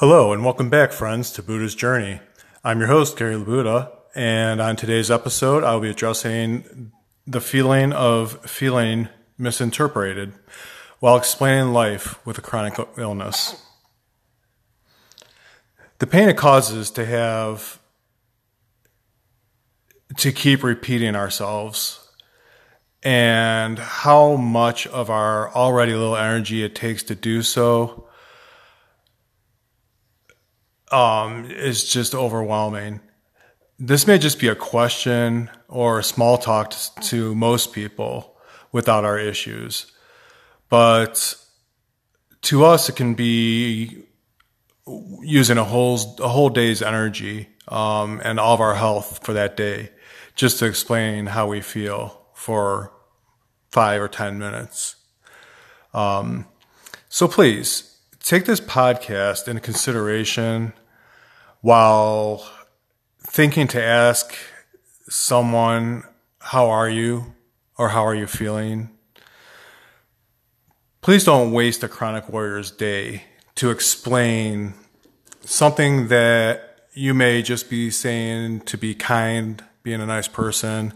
Hello, and welcome back, friends, to Buda's Journey. I'm your host, Gary La Buda, and on today's episode, I'll be addressing the feeling of feeling misinterpreted while explaining life with a chronic illness. The pain it causes to have to keep repeating ourselves and how much of our already little energy it takes to do so um, is just overwhelming. This may just be a question or a small talk to, to most people without our issues, but to us, it can be using a whole a whole day's energy um, and all of our health for that day just to explain how we feel for five or ten minutes. Um, so please take this podcast into consideration while thinking to ask someone, How are you? or How are you feeling? Please don't waste a chronic warrior's day to explain something that you may just be saying to be kind, being a nice person,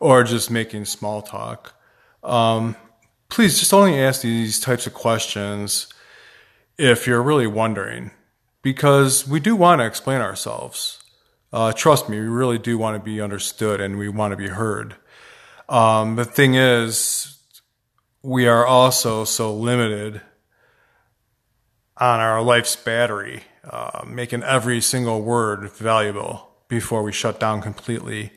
or just making small talk. Um, please just only ask these types of questions if you're really wondering because we do want to explain ourselves. Uh, trust me, we really do want to be understood and we want to be heard. Um, the thing is, we are also so limited on our life's battery, uh, making every single word valuable before we shut down completely,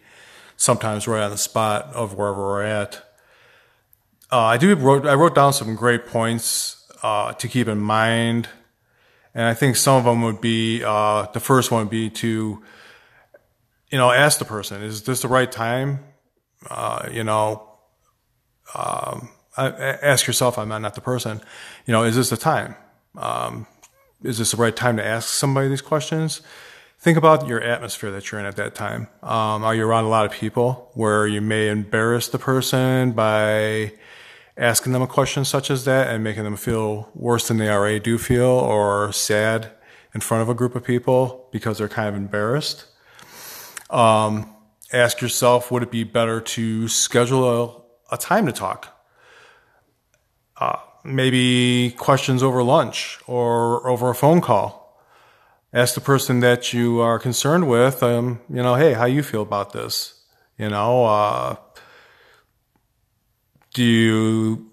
sometimes right on the spot of wherever we're at. Uh, I do wrote, I wrote down some great points uh, to keep in mind and I think some of them would be, uh, the first one would be to, you know, ask the person, is this the right time? Uh, you know, um, ask yourself, I'm not the person, you know, is this the time? Um, is this the right time to ask somebody these questions? Think about your atmosphere that you're in at that time. Um, are you around a lot of people where you may embarrass the person by asking them a question such as that and making them feel worse than they already do feel or sad in front of a group of people because they're kind of embarrassed. Um, ask yourself, would it be better to schedule a, a time to talk? Uh, maybe questions over lunch or over a phone call. Ask the person that you are concerned with, um, you know, hey, how you feel about this? You know, uh, do you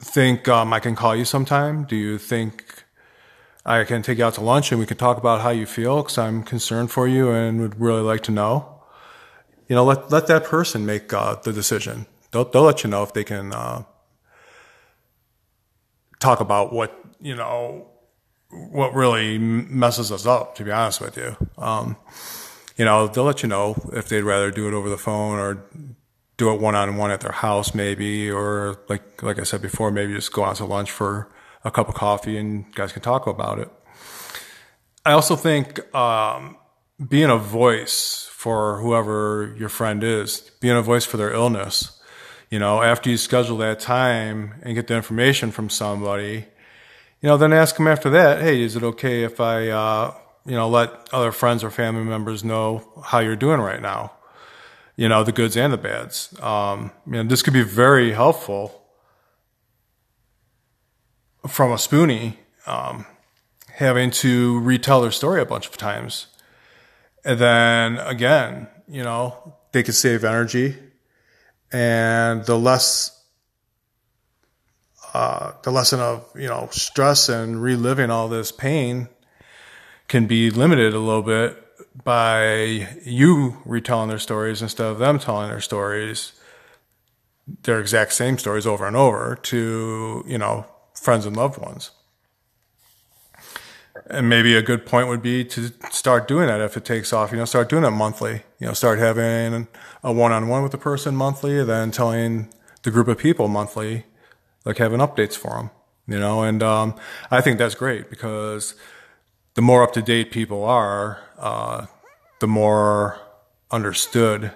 think um, I can call you sometime? Do you think I can take you out to lunch and we can talk about how you feel? Because I'm concerned for you and would really like to know. You know, let let that person make uh, the decision. They'll they'll let you know if they can uh, talk about what you know what really messes us up. To be honest with you, um, you know, they'll let you know if they'd rather do it over the phone or do it one on one at their house, maybe, or like like I said before, maybe just go out to lunch for a cup of coffee and guys can talk about it. I also think um, being a voice for whoever your friend is, being a voice for their illness. You know, after you schedule that time and get the information from somebody, you know, then ask them after that, hey, is it okay if I, uh, you know, let other friends or family members know how you're doing right now? You know, the goods and the bads. Um, you know, this could be very helpful from a spoonie, um, having to retell their story a bunch of times. And then again, you know, they could save energy and the less, uh, the lesson of, you know, stress and reliving all this pain can be limited a little bit by you retelling their stories instead of them telling their stories, their exact same stories over and over to, you know, friends and loved ones. And maybe a good point would be to start doing that if it takes off, you know, start doing it monthly, you know, start having a one on one with the person monthly, then telling the group of people monthly, like having updates for them, you know, and, um, I think that's great because the more up to date people are, uh, the more understood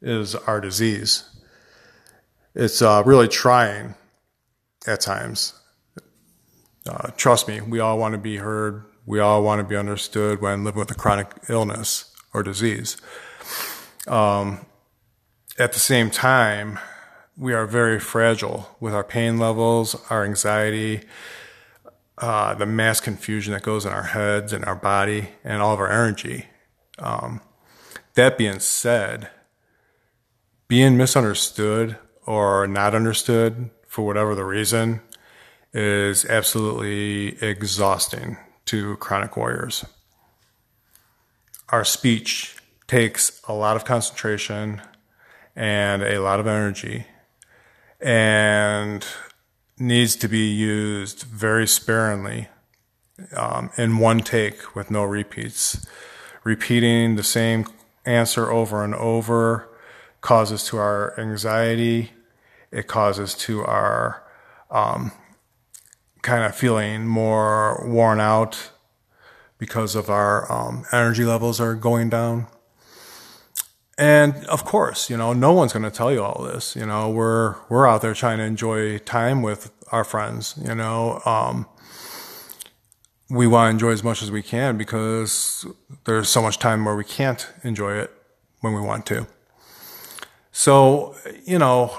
is our disease. It's uh, really trying at times. Uh, trust me, we all want to be heard, We all want to be understood when living with a chronic illness or disease. Um, at the same time, we are very fragile with our pain levels, our anxiety, uh, the mass confusion that goes in our heads and our body, and all of our energy. Um, that being said, being misunderstood or not understood for whatever the reason is absolutely exhausting to chronic warriors. Our speech takes a lot of concentration and a lot of energy and needs to be used very sparingly um, in one take with no repeats. Repeating the same answer over and over causes to our anxiety, it causes to our um, kind of feeling more worn out because of our um, energy levels are going down. And of course, you know, no one's going to tell you all this. You know, we're we're out there trying to enjoy time with our friends. You know, um, we want to enjoy as much as we can because there's so much time where we can't enjoy it when we want to. So, you know,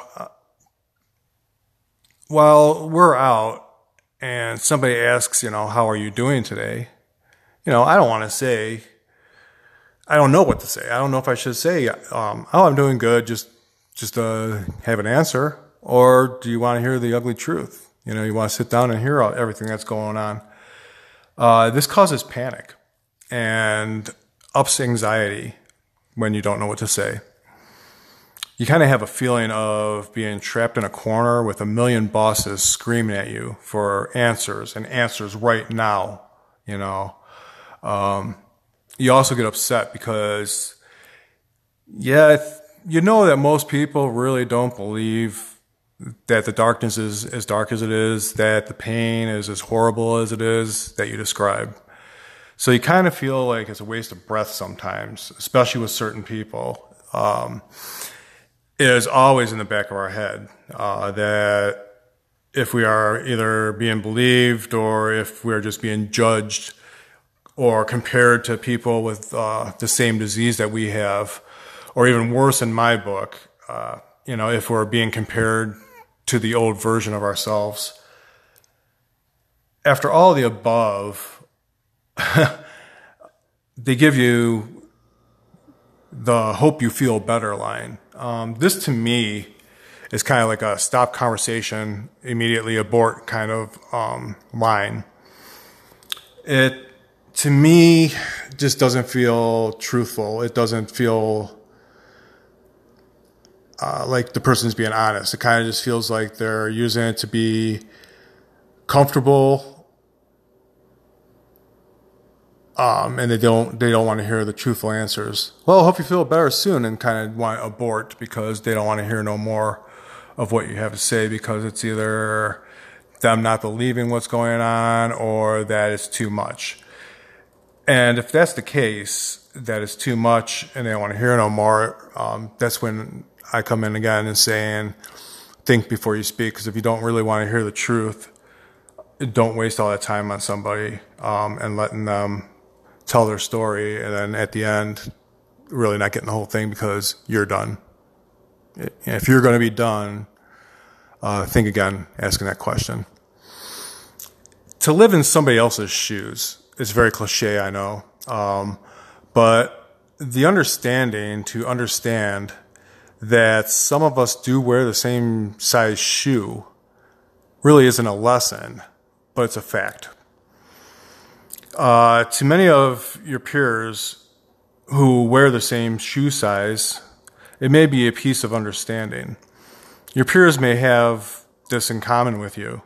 while we're out and somebody asks, you know, how are you doing today? You know, I don't want to say I don't know what to say. I don't know if I should say, um, "Oh, I'm doing good." Just, just uh, have an answer, or do you want to hear the ugly truth? You know, you want to sit down and hear everything that's going on. Uh, this causes panic and ups anxiety when you don't know what to say. You kind of have a feeling of being trapped in a corner with a million bosses screaming at you for answers and answers right now. You know. Um, you also get upset because, yeah, you know that most people really don't believe that the darkness is as dark as it is, that the pain is as horrible as it is that you describe. So you kind of feel like it's a waste of breath sometimes, especially with certain people. Um, it is always in the back of our head uh, that if we are either being believed or if we're just being judged or compared to people with uh, the same disease that we have, or even worse in my book, uh, you know, if we're being compared to the old version of ourselves. After all the above, they give you the hope you feel better line. Um, this to me is kind of like a stop conversation, immediately abort kind of um, line. It to me just doesn't feel truthful. It doesn't feel uh, like the person's being honest. It kind of just feels like they're using it to be comfortable, um, and they don't they don't want to hear the truthful answers. Well, hope you feel better soon, and kind of want to abort because they don't want to hear no more of what you have to say because it's either them not believing what's going on or that it's too much. And if that's the case, that is too much and they don't want to hear no more, um, that's when I come in again and saying, think before you speak. Because if you don't really want to hear the truth, don't waste all that time on somebody um, and letting them tell their story. And then at the end, really not getting the whole thing because you're done. If you're going to be done, uh, think again asking that question. To live in somebody else's shoes it's very cliche, I know. Um, but the understanding to understand that some of us do wear the same size shoe really isn't a lesson, but it's a fact. Uh, to many of your peers who wear the same shoe size, it may be a piece of understanding. Your peers may have this in common with you,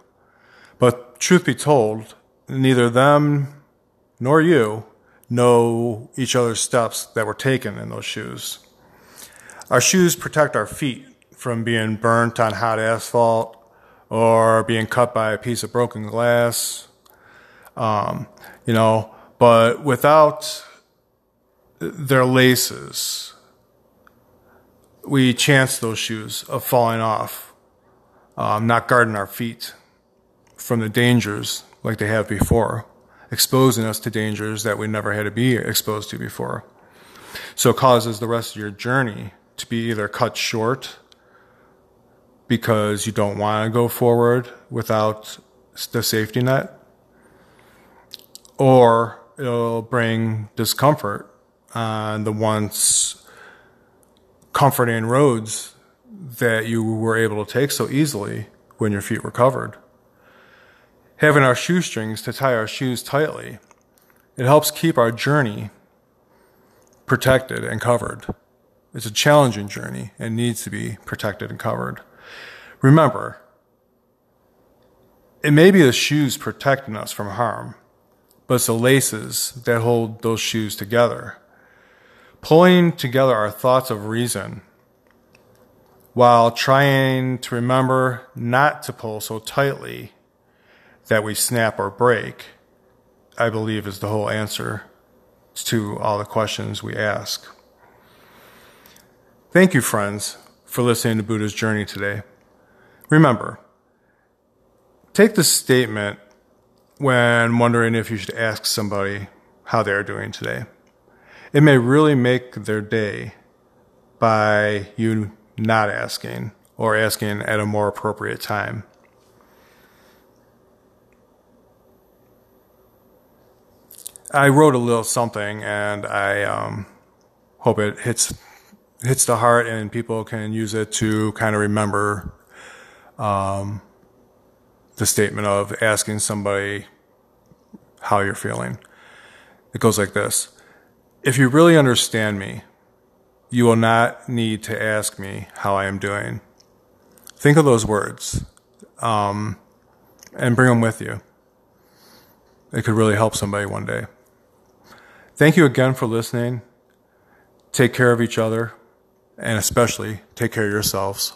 but truth be told, neither them nor you know each other's steps that were taken in those shoes. Our shoes protect our feet from being burnt on hot asphalt or being cut by a piece of broken glass. Um, you know, but without their laces, we chance those shoes of falling off, um, not guarding our feet from the dangers like they have before exposing us to dangers that we never had to be exposed to before. So it causes the rest of your journey to be either cut short because you don't want to go forward without the safety net, or it'll bring discomfort on the once comforting roads that you were able to take so easily when your feet were covered. Having our shoestrings to tie our shoes tightly, it helps keep our journey protected and covered. It's a challenging journey and needs to be protected and covered. Remember, it may be the shoes protecting us from harm, but it's the laces that hold those shoes together. Pulling together our thoughts of reason while trying to remember not to pull so tightly that we snap or break, I believe is the whole answer to all the questions we ask. Thank you, friends, for listening to Buda's Journey today. Remember, take the statement when wondering if you should ask somebody how they're doing today. It may really make their day by you not asking or asking at a more appropriate time. I wrote a little something and I um, hope it hits hits the heart and people can use it to kind of remember um, the statement of asking somebody how you're feeling. It goes like this If you really understand me, you will not need to ask me how I am doing. Think of those words um, and bring them with you. It could really help somebody one day. Thank you again for listening. Take care of each other and especially take care of yourselves.